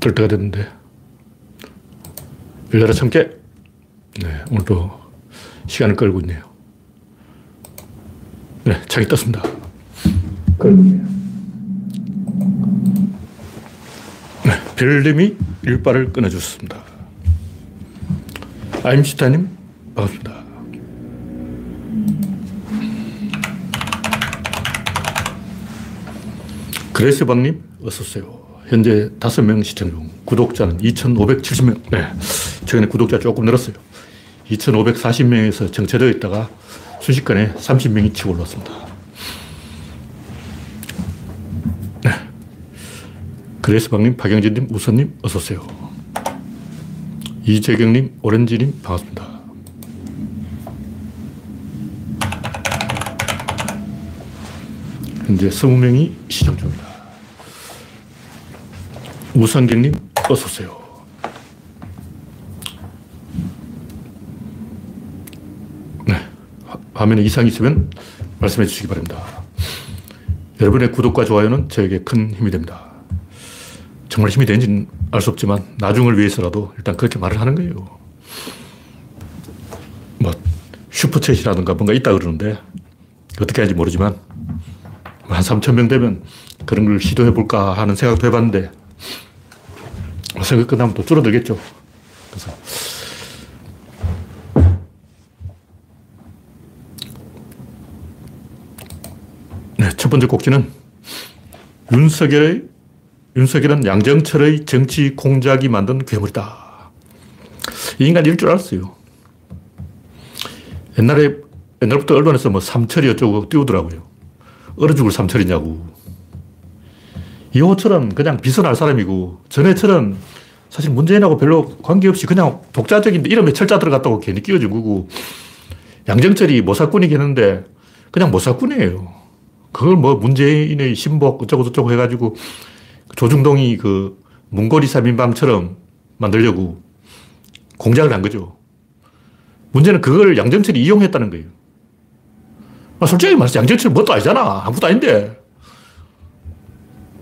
뜰 때가 됐는데. 열려라 참깨. 네, 오늘도 시간을 끌고 있네요. 네, 창이 떴습니다. 끌고 있네요. 네, 별님이 일발을 끊어주셨습니다. 아임슈타님, 반갑습니다. 그레스방님, 어서오세요. 현재 5명 시청 중, 구독자는 2,570명. 네. 최근에 구독자 조금 늘었어요. 2,540명에서 정체되어 있다가 순식간에 30명이 치고 올랐습니다. 네. 그레스방님, 박영진님, 우선님, 어서오세요. 이재경님, 오렌지님, 반갑습니다. 현재 20명이 시청 중입니다. 우성경님, 어서오세요. 네. 화면에 이상이 있으면 말씀해 주시기 바랍니다. 여러분의 구독과 좋아요는 저에게 큰 힘이 됩니다. 정말 힘이 되는지는 알 수 없지만 나중을 위해서라도 일단 그렇게 말을 하는 거예요. 뭐 슈퍼챗이라든가 뭔가 있다 그러는데 어떻게 하는지 모르지만 한 3천 명 되면 그런 걸 시도해 볼까 하는 생각도 해봤는데 생각 끝나면 또 줄어들겠죠. 그래서 네, 첫 번째 꼭지는 윤석열의 윤석열은 양정철의 정치 공작이 만든 괴물이다. 이 인간 이럴 줄 알았어요. 옛날에, 옛날부터 언론에서 뭐 삼철이 어쩌고 띄우더라고요. 얼어 죽을 삼철이냐고. 이호철은 그냥 비선할 사람이고, 전해철은 사실 문재인하고 별로 관계없이 그냥 독자적인데 이름에 철자 들어갔다고 괜히 끼워준 거고, 양정철이 모사꾼이긴 한데, 그냥 모사꾼이에요. 그걸 뭐 문재인의 신복 어쩌고저쩌고 해가지고 조중동이 그 문고리 3인방처럼 만들려고 공작을 한 거죠. 문제는 그걸 양정철이 이용했다는 거예요. 아, 솔직히 말해서 양정철 뭣도 아니잖아. 아무것도 아닌데.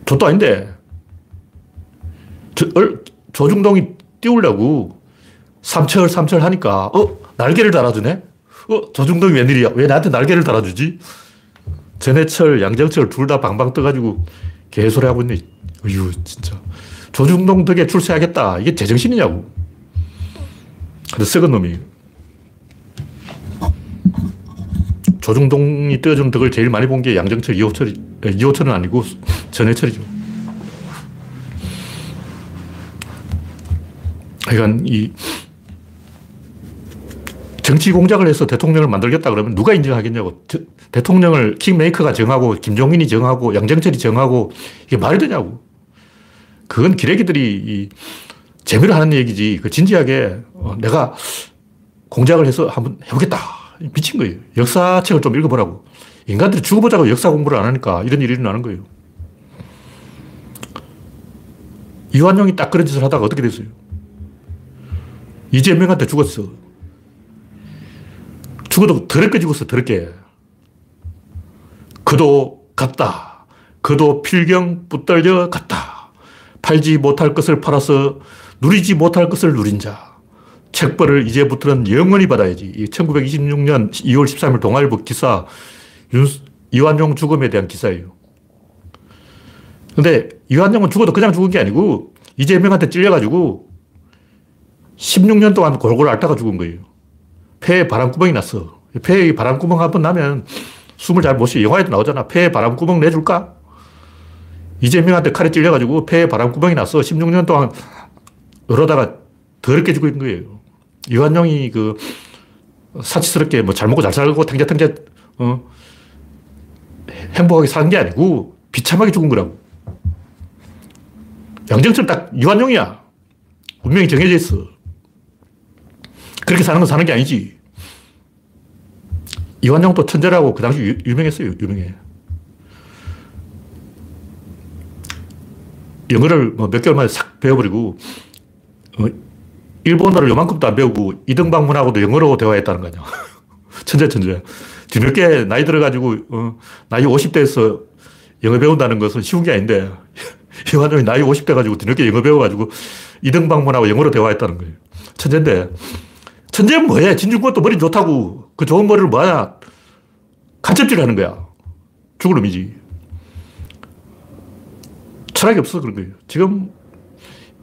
저도 아닌데. 저, 얼, 조중동이 띄우려고 삼철, 삼철 하니까, 어, 날개를 달아주네? 어, 조중동이 웬일이야? 왜 나한테 날개를 달아주지? 전해철, 양정철 둘 다 방방 떠가지고 개소리 하고 있네. 어휴, 진짜. 조중동 덕에 출세하겠다. 이게 제정신이냐고. 근데 썩은 놈이. 조중동이 떼어준 덕을 제일 많이 본 게 양정철, 이호철이, 이호철은 아니고 전해철이죠. 그러니까 이 정치 공작을 해서 대통령을 만들겠다 그러면 누가 인정하겠냐고. 대통령을 킹메이커가 정하고, 김종인이 정하고, 양정철이 정하고, 이게 말이 되냐고. 그건 기레기들이 재미로 하는 얘기지. 그 진지하게 어, 내가 공작을 해서 한번 해보겠다. 미친 거예요. 역사책을 좀 읽어보라고. 인간들이 죽어보자고 역사 공부를 안 하니까 이런 일이 일어나는 거예요. 이완용이 딱 그런 짓을 하다가 어떻게 됐어요? 이재명한테 죽었어. 죽어도 더럽게 죽었어, 더럽게. 그도 갔다. 그도 필경 붙들려 갔다. 팔지 못할 것을 팔아서 누리지 못할 것을 누린 자. 책벌을 이제부터는 영원히 받아야지. 1926년 2월 13일 동아일보 기사, 윤, 이완용 죽음에 대한 기사예요. 근데 이완용은 죽어도 그냥 죽은 게 아니고 이재명한테 찔려가지고 16년 동안 골골 앓다가 죽은 거예요. 폐에 바람구멍이 났어. 폐에 바람구멍 한 번 나면 숨을 잘 못 쉬어. 영화에도 나오잖아. 폐에 바람구멍 내줄까? 이재명한테 칼에 찔려가지고 폐에 바람구멍이 났어. 16년 동안 이러다가 더럽게 죽고 있는 거예요. 이완용이 그 사치스럽게 뭐 잘 먹고 잘 살고 탱자탱자 어, 행복하게 사는 게 아니고 비참하게 죽은 거라고. 양정철 딱 이완용이야. 운명이 정해져 있어. 그렇게 사는 건 사는 게 아니지. 이완용도 천재라고 그 당시 유, 명했어요 유명해. 영어를 뭐 몇 개월 만에 싹 배워버리고, 어, 일본어를 요만큼도 안 배우고 이등 방문하고도 영어로 대화했다는 거냐. 천재, 천재. 뒤늦게 나이 들어가지고, 어, 나이 50대에서 영어 배운다는 것은 쉬운 게 아닌데, 이완용이 나이 50대 가지고 뒤늦게 영어 배워가지고 이등 방문하고 영어로 대화했다는 거예요. 천재인데. 천재는 뭐해? 진중권도 머리 좋다고. 그 좋은 머리를 뭐하냐? 간첩질 하는 거야. 죽을 놈이지. 철학이 없어 그런 거예요. 지금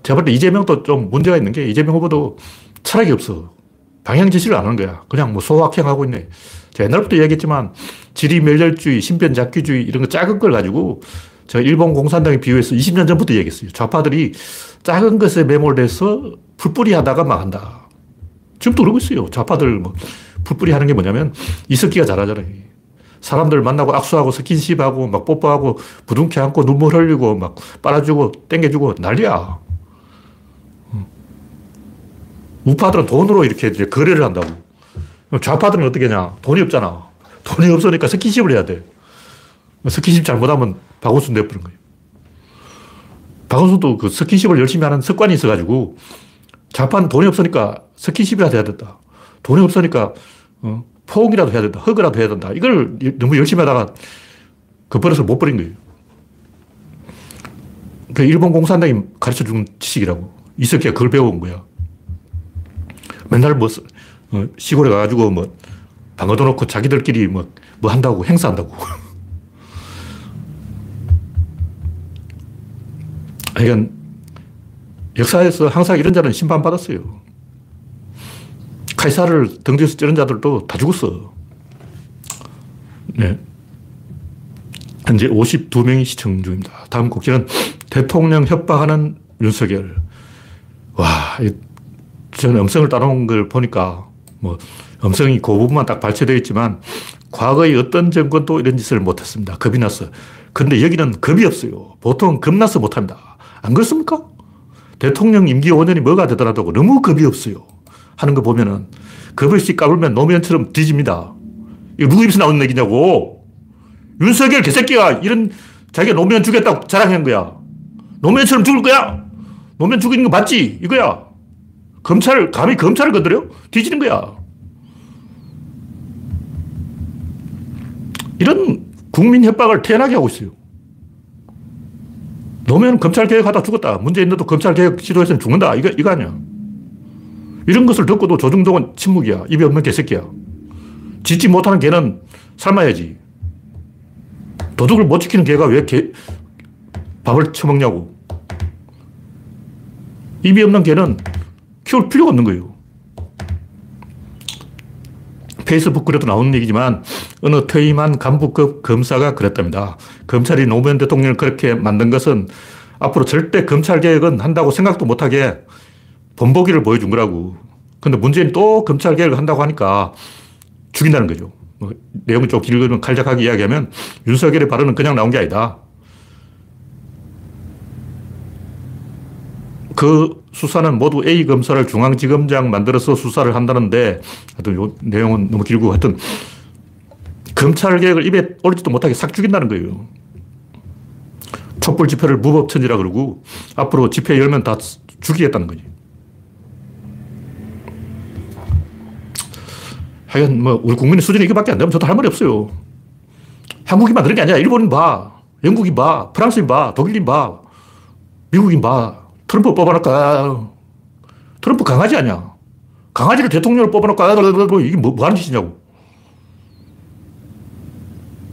제가 볼 때 이재명도 좀 문제가 있는 게 이재명 후보도 철학이 없어. 방향 지시를 안 하는 거야. 그냥 뭐 소확행하고 있네. 제가 옛날부터 얘기했지만 지리 멸렬주의, 신변잡기주의 이런 거 작은 걸 가지고 제가 일본 공산당에 비유해서 20년 전부터 얘기했어요. 좌파들이 작은 것에 매몰돼서 풀뿌리 하다가 망한다. 지금도 그러고 있어요. 좌파들 뭐 풀뿌리 하는 게 뭐냐면 이석기가 잘하잖아요. 사람들 만나고 악수하고 스킨십하고 막 뽀뽀하고 부둥켜 안고 눈물 흘리고 막 빨아주고 땡겨주고 난리야. 우파들은 돈으로 이렇게 이제 거래를 한다고. 좌파들은 어떻게 하냐. 돈이 없잖아. 돈이 없으니까 스킨십을 해야 돼. 스킨십 잘못하면 박원순 돼버린 거예요. 박원순도 그 스킨십을 열심히 하는 습관이 있어가지고 좌파는 돈이 없으니까 스킨십이라도 해야 된다. 돈이 없으니까 어, 포옹이라도 해야 된다. hug라도 해야 된다. 이걸 너무 열심히 하다가 그 버릇을 못 버린 거예요. 그 일본 공산당이 가르쳐 준 지식이라고. 이석기가 그걸 배워온 거야. 맨날 뭐, 어, 시골에 가가지고 뭐, 방어 도 놓고 자기들끼리 뭐, 뭐 한다고, 행사한다고. 그러니까 역사에서 항상 이런 자는 심판받았어요. 카이사를 등지에서 찌른 자들도 다 죽었어. 네. 현재 52명이 시청 중입니다. 다음 곡지는 대통령 협박하는 윤석열. 와, 저는 음성을 따놓은 걸 보니까 뭐 음성이 그 부분만 딱 발췌되어 있지만 과거의 어떤 정권도 이런 짓을 못했습니다. 겁이 났어. 근데 여기는 겁이 없어요. 보통 겁나서 못합니다. 안 그렇습니까? 대통령 임기 5년이 뭐가 되더라도 너무 겁이 없어요. 하는 거 보면은 겁없이 까불면 노무현처럼 뒤집니다. 이거 누구 입에서 나온 얘기냐고. 윤석열 개새끼가 이런 자기가 노무현 죽였다고 자랑한 거야. 노무현처럼 죽을 거야. 노무현 죽이는 거 맞지? 이거야. 검찰을, 감히 검찰을 건드려? 뒤지는 거야. 이런 국민 협박을 태연하게 하고 있어요. 노무현 검찰 개혁하다 죽었다. 문재인도 검찰 개혁 시도했으면 죽는다. 이거, 이거 아니야. 이런 것을 듣고도 조중동은 침묵이야. 입이 없는 개새끼야. 짓지 못하는 개는 삶아야지. 도둑을 못 지키는 개가 왜 개, 밥을 처먹냐고. 입이 없는 개는 키울 필요가 없는 거예요. 페이스북 글에도 나오는 얘기지만 어느 퇴임한 간부급 검사가 그랬답니다. 검찰이 노무현 대통령을 그렇게 만든 것은 앞으로 절대 검찰 개혁은 한다고 생각도 못하게 본보기를 보여준 거라고. 근데 문재인이 또 검찰 개혁을 한다고 하니까 죽인다는 거죠. 뭐 내용이 좀 길면 칼작하게 이야기하면 윤석열의 발언은 그냥 나온 게 아니다. 그 수사는 모두 A 검사를 중앙지검장 만들어서 수사를 한다는데 하여튼 요 내용은 너무 길고 하여튼 검찰 개혁을 입에 올리지도 못하게 싹 죽인다는 거예요. 촛불 집회를 무법천지라 그러고 앞으로 집회 열면 다 죽이겠다는 거지. 하여간 뭐 우리 국민의 수준이 이거밖에 안 되면 저도 할 말이 없어요. 한국이 만드는 게 아니야. 일본인 봐. 영국인 봐. 프랑스인 봐. 독일인 봐. 미국인 봐. 트럼프 뽑아놓을까. 트럼프 강아지 아니야. 강아지를 대통령을 뽑아놓을까. 이게 뭐, 뭐 하는 짓이냐고.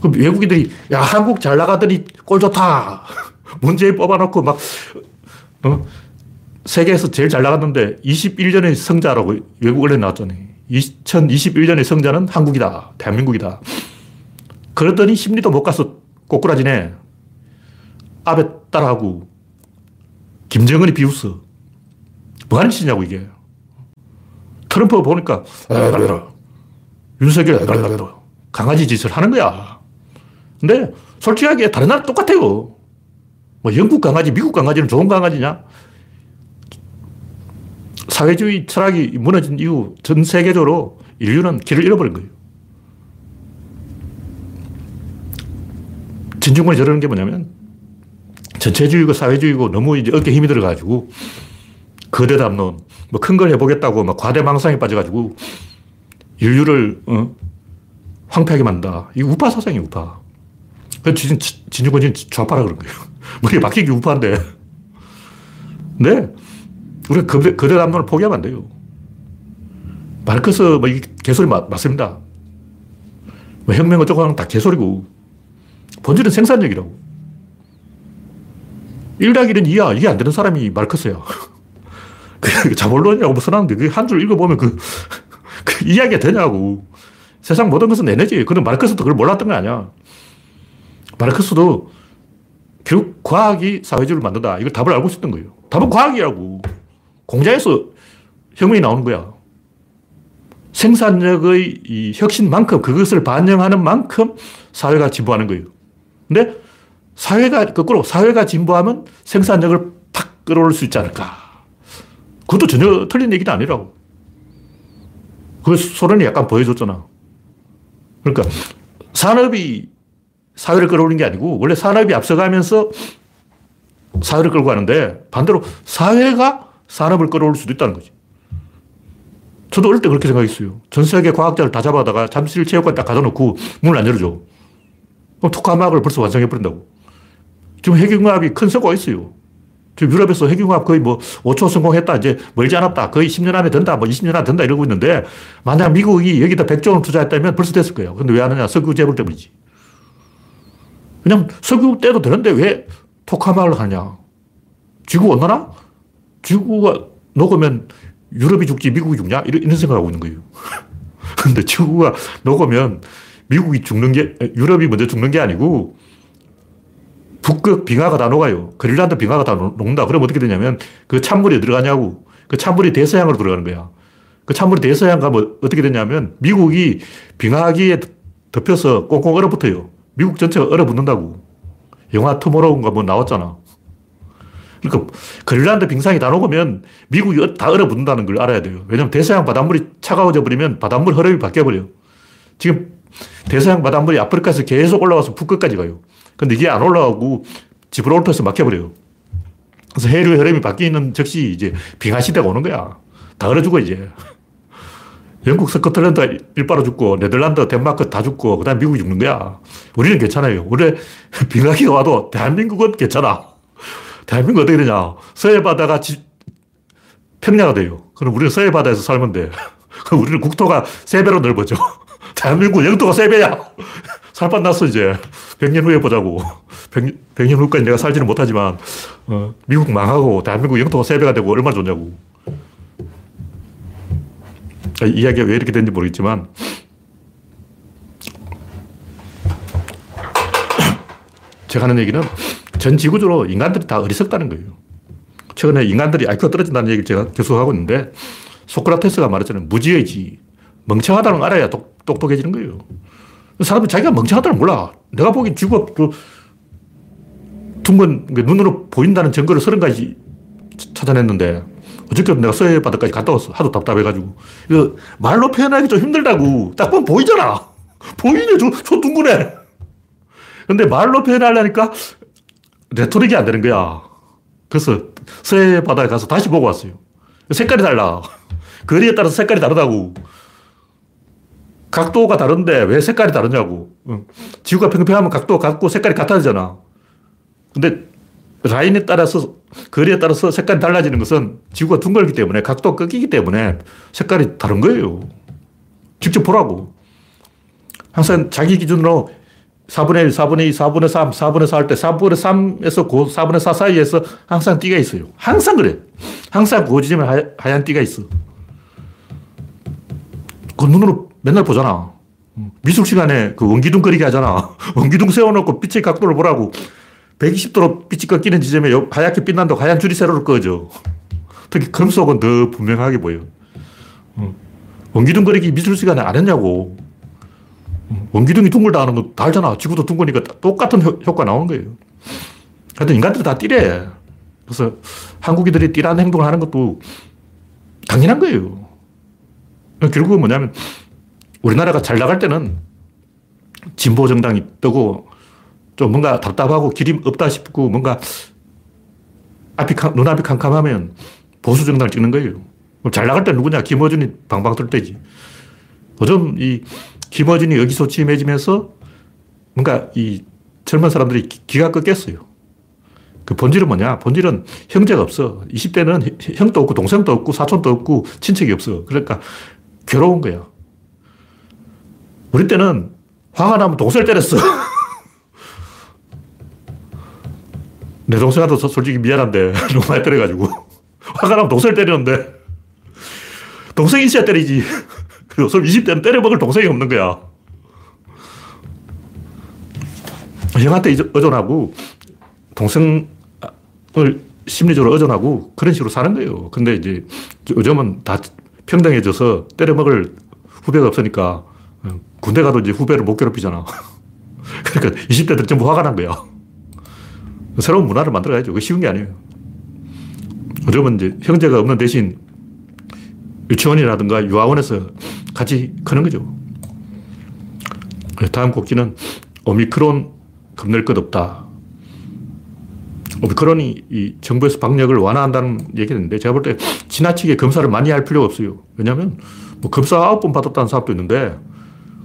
그 외국인들이, 야, 한국 잘 나가더니 꼴 좋다. 문재인 뽑아놓고 막, 어? 세계에서 제일 잘 나갔는데 21년의 성자라고 외국 언론에 나왔잖아요. 2021년의 성자는 한국이다. 대한민국이다. 그러더니 심리도 못 가서 꼬꾸라지네. 아베 따라하고 김정은이 비웃어. 뭐 하는 짓이냐고 이게. 트럼프 보니까 윤석열 강아지 짓을 하는 거야. 근데 솔직하게 다른 나라 똑같아요. 뭐 영국 강아지, 미국 강아지는 좋은 강아지냐? 사회주의 철학이 무너진 이후 전 세계적으로 인류는 길을 잃어버린 거예요. 진중권이 저러는 게 뭐냐면 전체주의고 사회주의고 너무 이제 어깨 힘이 들어가지고 거대 담론, 뭐 큰 걸 해보겠다고 막 과대망상에 빠져가지고 인류를 어? 황폐하게 만다. 이 우파 사상이 우파. 그 진, 진유권이 좌파라 그런 거예요. 머리에 박힌 게 우파인데. 네. 우리가 거대, 거대 담론을 포기하면 안 돼요. 마르크스, 뭐, 이 개소리 맞, 맞습니다. 뭐, 혁명 어쩌고 하는 다 개소리고. 본질은 생산력이라고. 1당 1은 2야. 이게 안 되는 사람이 마르크스야. 그 자본론이라고 뭐 써놨는데, 그 한 줄 읽어보면 그, 그 이야기가 되냐고. 세상 모든 것은 에너지. 그런 마르크스도 그걸 몰랐던 거 아니야. 마르크스도 결국 과학이 사회주의를 만든다. 이걸 답을 알고 있었던 거예요. 답은 과학이라고. 공장에서 혁명이 나오는 거야. 생산력의 이 혁신만큼 그것을 반영하는 만큼 사회가 진보하는 거예요. 근데 사회가 거꾸로 사회가 진보하면 생산력을 팍 끌어올 수 있지 않을까. 그것도 전혀 틀린 얘기는 아니라고. 그 소련이 약간 보여줬잖아. 그러니까 산업이 사회를 끌어올리는 게 아니고 원래 산업이 앞서가면서 사회를 끌고 가는데 반대로 사회가 산업을 끌어올 수도 있다는 거지. 저도 어릴 때 그렇게 생각했어요. 전 세계 과학자를 다 잡아다가 잠실 체육관 딱 가둬 놓고 문을 안 열어줘. 그럼 토카마학을 벌써 완성해버린다고. 지금 핵융합이 큰 성과가 있어요. 지금 유럽에서 핵융합 거의 뭐 5초 성공했다. 이제 멀지 않았다. 거의 10년 안에 된다. 뭐 20년 안에 된다. 이러고 있는데 만약 미국이 여기다 100조 원 투자했다면 벌써 됐을 거예요. 근데 왜 안 하냐? 석유 재벌 때문이지. 그냥 석유 떼도 되는데 왜 토카마를 하냐. 지구 온난화? 지구가 녹으면 유럽이 죽지 미국이 죽냐? 이런, 이런 생각을 하고 있는 거예요. 근데 지구가 녹으면 미국이 죽는 게, 유럽이 먼저 죽는 게 아니고 북극 빙하가 다 녹아요. 그린란드 빙하가 다 녹는다. 그럼 어떻게 되냐면 그 찬물이 들어가냐고. 그 찬물이 대서양으로 들어가는 거야. 그 찬물이 대서양 가면 어떻게 되냐면 미국이 빙하기에 덮여서 꽁꽁 얼어붙어요. 미국 전체가 얼어붙는다고. 영화 투모로우인가 뭐 나왔잖아. 그러니까 그린란드 빙상이 다 녹으면 미국이 다 얼어붙는다는 걸 알아야 돼요. 왜냐면 대서양 바닷물이 차가워져 버리면 바닷물 흐름이 바뀌어버려요. 지금 대서양 바닷물이 아프리카에서 계속 올라와서 북극까지 가요. 근데 이게 안 올라가고 지브롤터에서 막혀버려요. 그래서 해류의 흐름이 바뀌는 즉시 이제 빙하 시대가 오는 거야. 다 얼어 죽어, 이제. 영국, 스코틀랜드 일바로 죽고, 네덜란드, 덴마크 다 죽고, 그 다음 미국이 죽는 거야. 우리는 괜찮아요. 원래 빙하기가 와도 대한민국은 괜찮아. 대한민국 어떻게 되냐. 서해 바다가 지, 평야가 돼요. 그럼 우리는 서해 바다에서 살면 돼. 그럼 우리는 국토가 세배로 넓어져. 대한민국 영토가 세 배야. 살판 났어, 이제. 100년 후에 보자고. 100, 100년 후까지 내가 살지는 못하지만, 어, 미국 망하고 대한민국 영토가 세 배가 되고 얼마나 좋냐고. 이야기가 왜 이렇게 됐는지 모르겠지만, 제가 하는 얘기는 전 지구적으로 인간들이 다 어리석다는 거예요. 최근에 인간들이 IQ가 떨어진다는 얘기를 제가 계속 하고 있는데, 소크라테스가 말했잖아요. 무지의지. 멍청하다는 걸 알아야 똑, 똑똑해지는 거예요. 사람이 자기가 멍청하다는 몰라. 내가 보기엔 지구가 그 둥근, 눈으로 보인다는 증거를 서른 가지 찾아냈는데, 어저께 내가 서해 바다까지 갔다 왔어. 하도 답답해가지고. 이거 말로 표현하기 좀 힘들다고. 딱 보면 보이잖아. 보이네. 저, 저 둥근해. 근데 말로 표현하려니까 레토릭이 안 되는 거야. 그래서 서해 바다에 가서 다시 보고 왔어요. 색깔이 달라. 거리에 따라서 색깔이 다르다고. 각도가 다른데 왜 색깔이 다르냐고. 지구가 평평하면 각도 같고 색깔이 같아지잖아. 근데 라인에 따라서, 거리에 따라서 색깔이 달라지는 것은 지구가 둥글기 때문에, 각도가 꺾이기 때문에 색깔이 다른 거예요. 직접 보라고. 항상 자기 기준으로 4분의 1, 4분의 2, 4분의 3, 4분의 4 할 때 4분의 3에서 고 4분의 4 사이에서 항상 띠가 있어요. 항상 그래. 항상 그 지점에 하얀, 하얀 띠가 있어. 그 눈으로 맨날 보잖아. 미술 시간에 그 원기둥 그리기 하잖아. 원기둥 세워놓고 빛의 각도를 보라고. 120도로 빛이 꺾이는 지점에 하얗게 빛난다고 하얀 줄이 세로로 꺼져. 특히 금속은 더 분명하게 보여. 원기둥 그리기 미술 시간에 안 했냐고. 원기둥이 둥글다 하는 거 다 알잖아. 지구도 둥그니까 똑같은 효, 과 나오는 거예요. 하여튼 인간들이 다 띠래. 그래서 한국인들이 띠라는 행동을 하는 것도 당연한 거예요. 결국은 뭐냐면 우리나라가 잘 나갈 때는 진보 정당이 뜨고 좀 뭔가 답답하고 길이 없다 싶고 뭔가 앞이, 눈앞이 캄캄하면 보수 정당을 찍는 거예요. 잘 나갈 때 누구냐? 김어준이 방방 뜰 때지. 요즘 이 김어준이 의기소침해지면서 뭔가 이 젊은 사람들이 기가 꺾였어요. 그 본질은 뭐냐? 본질은 형제가 없어. 20대는 형도 없고 동생도 없고 사촌도 없고 친척이 없어. 그러니까 괴로운 거야. 우리 때는 화가 나면 동생을 때렸어. 내 동생한테 솔직히 미안한데 너무 많이 때려가지고 화가 나면 동생을 때리는데 동생이 있어야 때리지. 그래서 20대는 때려먹을 동생이 없는 거야. 형한테 의존하고 동생을 심리적으로 의존하고 그런 식으로 사는 거예요. 근데 이제 요즘은 다 평등해져서 때려먹을 후배가 없으니까 군대 가도 이제 후배를 못 괴롭히잖아. 그러니까 20대들 전부 화가 난 거야. 새로운 문화를 만들어야죠. 그게 쉬운 게 아니에요. 요즘은 이제 형제가 없는 대신 유치원이라든가 유아원에서 같이 크는 거죠. 다음 곡지는 오미크론 겁낼 것 없다. 오미크론이 이 정부에서 방역을 완화한다는 얘기가 있는데 제가 볼 때 지나치게 검사를 많이 할 필요가 없어요. 왜냐하면 뭐 검사 아홉 번 받았다는 사람도 있는데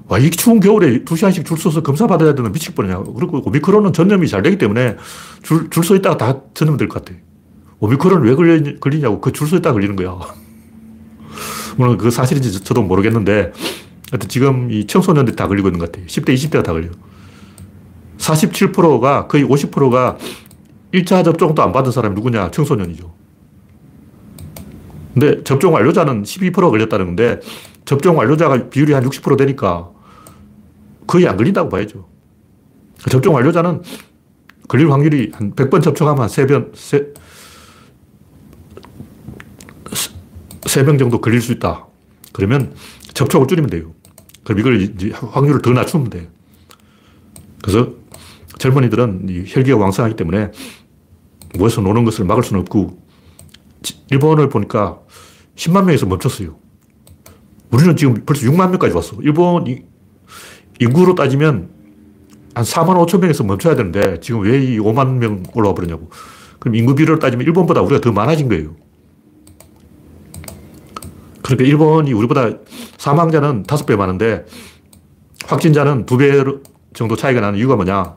와, 이 추운 겨울에 두 시간씩 줄 서서 검사 받아야 되는 미칠 뻔이냐. 그리고 오미크론은 전염이 잘 되기 때문에 줄, 줄 서 있다가 다 전염 될 것 같아. 오미크론 왜 걸리, 걸리 냐고. 그 줄 서 있다가 걸리는 거야. 물론 그 사실인지 저도 모르겠는데, 하여튼 지금 이 청소년들이 다 걸리고 있는 것 같아요. 10대, 20대가 다 걸려요. 47%가 거의 50%가 1차 접종도 안 받은 사람이 누구냐? 청소년이죠. 근데 접종 완료자는 12% 걸렸다는 건데 접종 완료자가 비율이 한 60% 되니까 거의 안 걸린다고 봐야죠. 접종 완료자는 걸릴 확률이 한 100번 접촉하면 한 3번, 3, 3명 정도 걸릴 수 있다. 그러면 접촉을 줄이면 돼요. 그럼 이걸 이제 확률을 더 낮추면 돼요. 그래서 젊은이들은 혈기가 왕성하기 때문에 모여서 노는 것을 막을 수는 없고, 일본을 보니까 10만 명에서 멈췄어요. 우리는 지금 벌써 6만 명까지 왔어. 일본 인구로 따지면 한 4만 5천 명에서 멈춰야 되는데 지금 왜 이 5만 명 올라와 버렸냐고. 그럼 인구 비율로 따지면 일본보다 우리가 더 많아진 거예요. 그러니까 일본이 우리보다 사망자는 5배 많은데 확진자는 2배 정도 차이가 나는 이유가 뭐냐.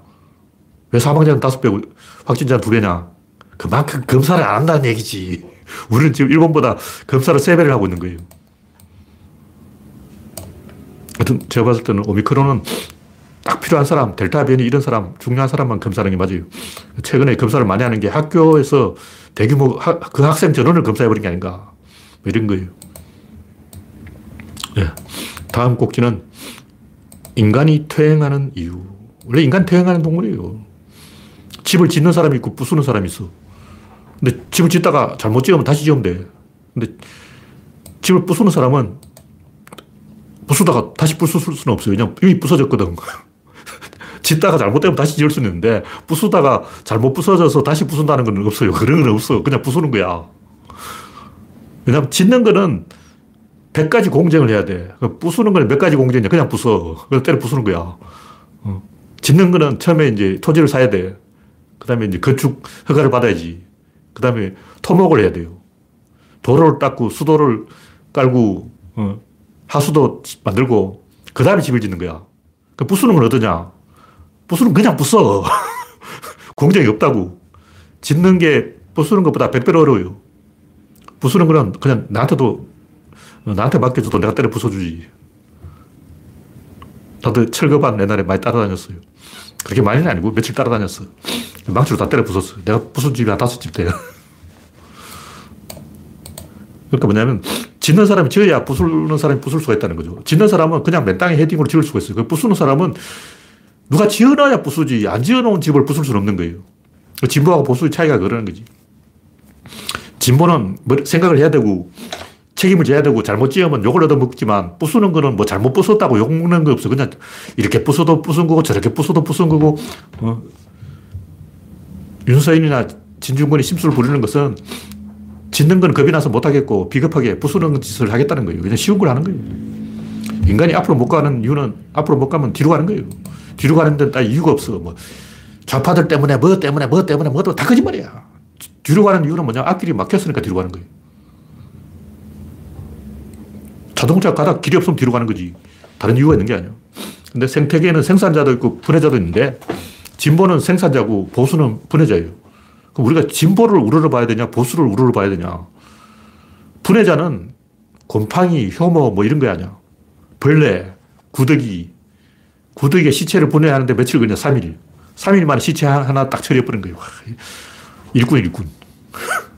왜 사망자는 5배고 확진자는 2배냐. 그만큼 검사를 안 한다는 얘기지. 우리는 지금 일본보다 검사를 3배를 하고 있는 거예요. 하여튼 제가 봤을 때는 오미크론은 딱 필요한 사람, 델타 변이 이런 사람, 중요한 사람만 검사하는 게 맞아요. 최근에 검사를 많이 하는 게 학교에서 대규모 하, 그 학생 전원을 검사해버린 게 아닌가. 뭐 이런 거예요. 네. 다음 꼭지는 인간이 퇴행하는 이유. 원래 인간 퇴행하는 동물이에요. 집을 짓는 사람이 있고 부수는 사람이 있어. 근데 집을 짓다가 잘못 지으면 다시 지으면 돼. 근데 집을 부수는 사람은 부수다가 다시 부술 수는 없어요. 그냥 이미 부서졌거든. 짓다가 잘못되면 다시 지을 수는 있는데 부수다가 잘못 부서져서 다시 부순다는 건 없어요. 그런 건 없어. 그냥 부수는 거야. 왜냐면 짓는 거는 100가지 공정을 해야 돼. 그 부수는 거는 몇 가지 공정이냐. 그냥 부숴. 그래서 때려 부수는 거야. 어. 짓는 거는 처음에 이제 토지를 사야 돼. 그 다음에 이제 건축 허가를 받아야지. 그 다음에 토목을 해야 돼요. 도로를 닦고 수도를 깔고, 어. 하수도 만들고 그 다음에 집을 짓는 거야. 그 부수는 건 어떠냐? 부수는 그냥 부숴. 공정이 없다고. 짓는 게 부수는 것보다 100배로 어려워요. 부수는 거는 그냥 나한테도 나한테 맡겨줘도 내가 때려 부숴주지. 나도 철거반 옛날에 많이 따라다녔어요. 그렇게 많이는 아니고 며칠 따라다녔어. 망치로 다 때려 부쉈어. 내가 부순 집이 한 다섯 집 돼요. 그러니까 뭐냐면 짓는 사람이 지어야 부수는 사람이 부술 수가 있다는 거죠. 짓는 사람은 그냥 맨 땅에 헤딩으로 지을 수가 있어요. 그 부수는 사람은 누가 지어놔야 부수지. 안 지어놓은 집을 부술 수는 없는 거예요. 그 진보하고 보수의 차이가 그러는 거지. 진보는 뭐 생각을 해야 되고 책임을 져야 되고 잘못 지으면 욕을 얻어먹지만 부수는 거는 뭐 잘못 부쉈다고 욕먹는 거 없어. 그냥 이렇게 부숴도 부순 거고 저렇게 부숴도 부순 거고 어. 윤서인이나 진중권이 심술을 부리는 것은 짓는 건 겁이 나서 못하겠고 비겁하게 부수는 짓을 하겠다는 거예요. 그냥 쉬운 걸 하는 거예요. 인간이 앞으로 못 가는 이유는 앞으로 못 가면 뒤로 가는 거예요. 뒤로 가는 데는 다 이유가 없어. 뭐 좌파들 때문에 뭐 때문에 뭐 때문에 뭐다 거짓말이야. 뒤로 가는 이유는 뭐냐? 앞길이 막혔으니까 뒤로 가는 거예요. 자동차 가다 길이 없으면 뒤로 가는 거지. 다른 이유가 있는 게 아니야. 근데 생태계에는 생산자도 있고 분해자도 있는데 진보는 생산자고 보수는 분해자예요. 그럼 우리가 진보를 우러러 봐야 되냐, 보수를 우러러 봐야 되냐. 분해자는 곰팡이, 효모 뭐 이런 거 아니야. 벌레, 구더기. 구더기가 시체를 분해하는데 며칠 걸냐? 3일. 3일 만에 시체 하나 딱 처리해버린 거예요. 일꾼, 일꾼.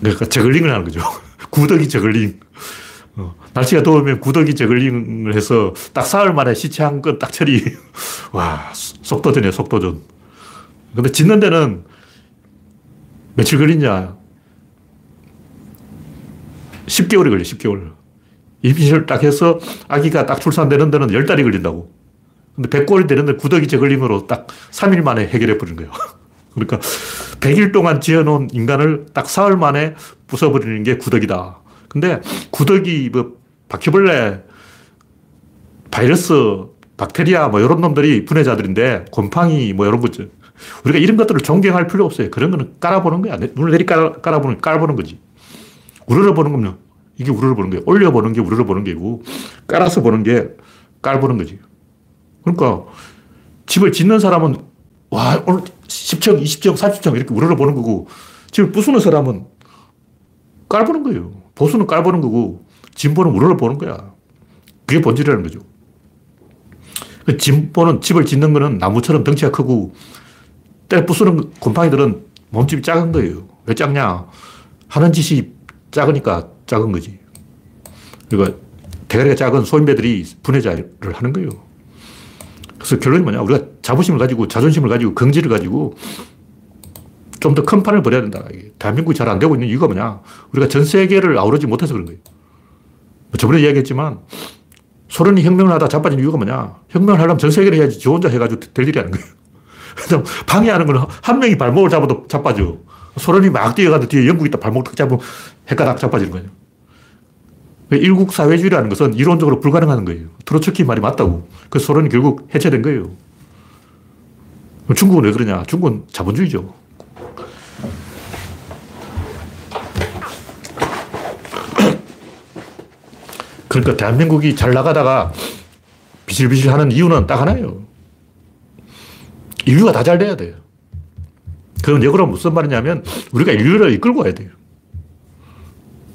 그러니까 저글링을 하는 거죠. 구더기 저글링. 어, 날씨가 더우면 구더기 저글링을 해서 딱 사흘 만에 시체 한 건 딱 처리. 와, 속도전이에요, 속도전. 근데 짓는 데는 며칠 걸리냐? 10개월이 걸려, 10개월. 임신을 딱 해서 아기가 딱 출산되는 데는 10달이 걸린다고. 근데 100골이 되는데 구더기 저글링으로 딱 3일 만에 해결해 버린 거예요. 그러니까 100일 동안 지어놓은 인간을 딱 사흘 만에 부숴버리는 게 구더기다. 근데 구더기, 뭐, 바퀴벌레, 바이러스, 박테리아, 뭐, 이런 놈들이 분해자들인데, 곰팡이, 뭐, 이런 거죠. 우리가 이런 것들을 존경할 필요 없어요. 그런 거는 깔아보는 거야. 눈을 내리 깔아, 깔아보는, 깔아보는 거지. 우러러 보는 거면, 이게 우러러 보는 거예요. 올려보는 게 우러러 보는 게고, 깔아서 보는 게 깔보는 거지. 그러니까, 집을 짓는 사람은, 와, 오늘 10층, 20층, 30층 이렇게 우러러 보는 거고, 집을 부수는 사람은 깔보는 거예요. 보수는 깔보는 거고, 진보는 우러러 보는 거야. 그게 본질이라는 거죠. 그 진보는 집을 짓는 거는 나무처럼 덩치가 크고, 때 부수는 곰팡이들은 몸집이 작은 거예요. 왜 작냐? 하는 짓이 작으니까 작은 거지. 그러니까 대가리가 작은 소인배들이 분해자를 하는 거예요. 그래서 결론이 뭐냐? 우리가 자부심을 가지고 자존심을 가지고 긍지를 가지고 좀 더 큰 판을 벌여야 된다. 대한민국이 잘 안 되고 있는 이유가 뭐냐? 우리가 전 세계를 아우르지 못해서 그런 거예요. 뭐 저번에 이야기했지만 소련이 혁명을 하다 자빠진 이유가 뭐냐? 혁명을 하려면 전 세계를 해야지 지 혼자 해가지고 될 일이 아닌 거예요. 그래서 방해하는 건 한 명이 발목을 잡아도 자빠져. 소련이 막 뛰어가도 뒤에 영국이 딱 발목 탁 잡으면 해가닥 자빠지는 거예요. 일국 사회주의라는 것은 이론적으로 불가능한 거예요. 트로츠키 말이 맞다고. 그래서 소련이 결국 해체된 거예요. 중국은 왜 그러냐? 중국은 자본주의죠. 그러니까 대한민국이 잘 나가다가 비실비실 하는 이유는 딱 하나예요. 인류가 다 잘 돼야 돼요. 그건 역으로 무슨 말이냐면 우리가 인류를 이끌고 가야 돼요.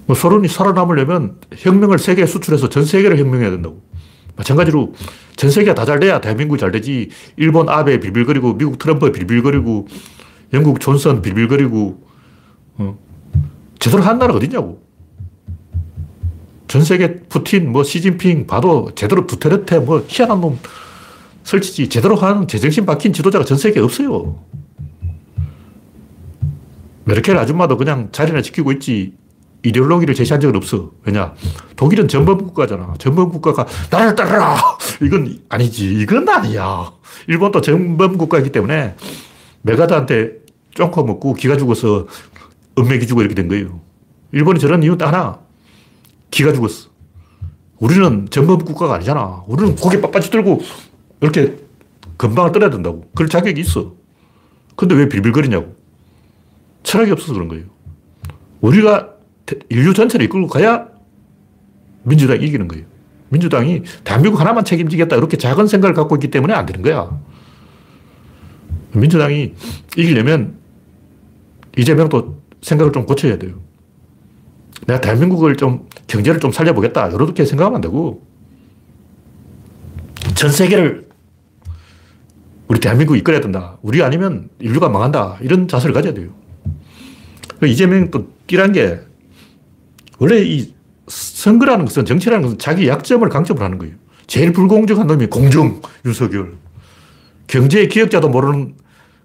뭐 소련이 살아남으려면 혁명을 세계에 수출해서 전 세계를 혁명해야 된다고. 마찬가지로 전 세계가 다 잘 돼야 대한민국이 잘 되지. 일본 아베 빌빌거리고, 미국 트럼프 빌빌거리고, 영국 존슨 빌빌거리고, 어. 제대로 한 나라가 어딨냐고. 전 세계 푸틴, 뭐 시진핑 봐도 제대로 두테르테 뭐 희한한 놈 설치지 제대로 한 제정신 박힌 지도자가 전 세계에 없어요. 메르켈 아줌마도 그냥 자리나 지키고 있지 이데올로기를 제시한 적은 없어. 왜냐? 독일은 전범국가잖아. 전범국가가 나를 따르라! 이건 아니지. 이건 아니야. 일본도 전범국가이기 때문에 메가드한테 쫑커 먹고 기가 죽어서 은맥이 죽어 이렇게 된 거예요. 일본이 저런 이유는 딱 하나. 기가 죽었어. 우리는 전범 국가가 아니잖아. 우리는 고개 빳빳이 들고 이렇게 금방을 떠나야 된다고. 그럴 자격이 있어. 근데 왜 빌빌거리냐고. 철학이 없어서 그런 거예요. 우리가 인류 전체를 이끌고 가야 민주당이 이기는 거예요. 민주당이 대한민국 하나만 책임지겠다 이렇게 작은 생각을 갖고 있기 때문에 안 되는 거야. 민주당이 이기려면 이재명도 생각을 좀 고쳐야 돼요. 내가 대한민국을 좀 경제를 좀 살려보겠다 이렇게 생각하면 안 되고 전 세계를 우리 대한민국 이끌어야 된다. 우리 아니면 인류가 망한다. 이런 자세를 가져야 돼요. 이재명 또 끼란 게 원래 이 선거라는 것은 정치라는 것은 자기 약점을 강점을 하는 거예요. 제일 불공정한 놈이 공정, 윤석열. 경제 기억자도 모르는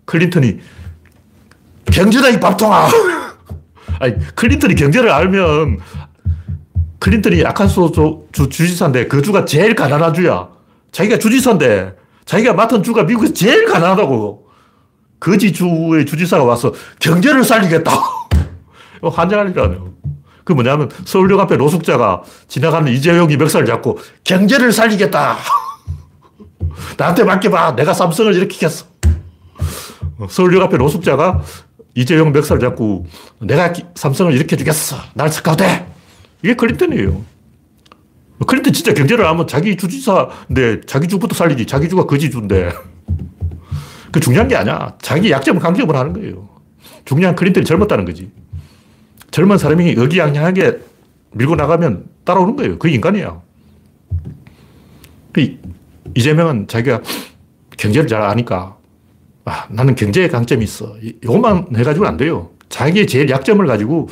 클린턴이 경제다 이 밥통아. 아니, 클린턴이 경제를 알면 클린턴이 아칸소 주, 주지사인데 그 주가 제일 가난한 주야. 자기가 주지사인데 자기가 맡은 주가 미국에서 제일 가난하다고. 거지 주의 주지사가 와서 경제를 살리겠다. 일아니에요. 그 뭐냐면 서울역 앞에 노숙자가 지나가는 이재용이 멱살 잡고 경제를 살리겠다. 나한테 맡겨봐. 내가 삼성을 일으키겠어. 서울역 앞에 노숙자가 이재용 멱살 잡고 내가 삼성을 일으켜주겠어. 날 스카우트 이게 클린턴이에요. 클린턴 진짜 경제를 하면 자기 주지사인데 자기 주부터 살리지. 자기 주가 거지 주인데. 그 중요한 게 아니야. 자기 약점을 강점으로 하는 거예요. 중요한 클린턴이 젊었다는 거지. 젊은 사람이 의기양양하게 밀고 나가면 따라오는 거예요. 그 인간이야. 그 이재명은 자기가 경제를 잘 아니까 아, 나는 경제에 강점이 있어. 이것만 해가지고는 안 돼요. 자기의 제일 약점을 가지고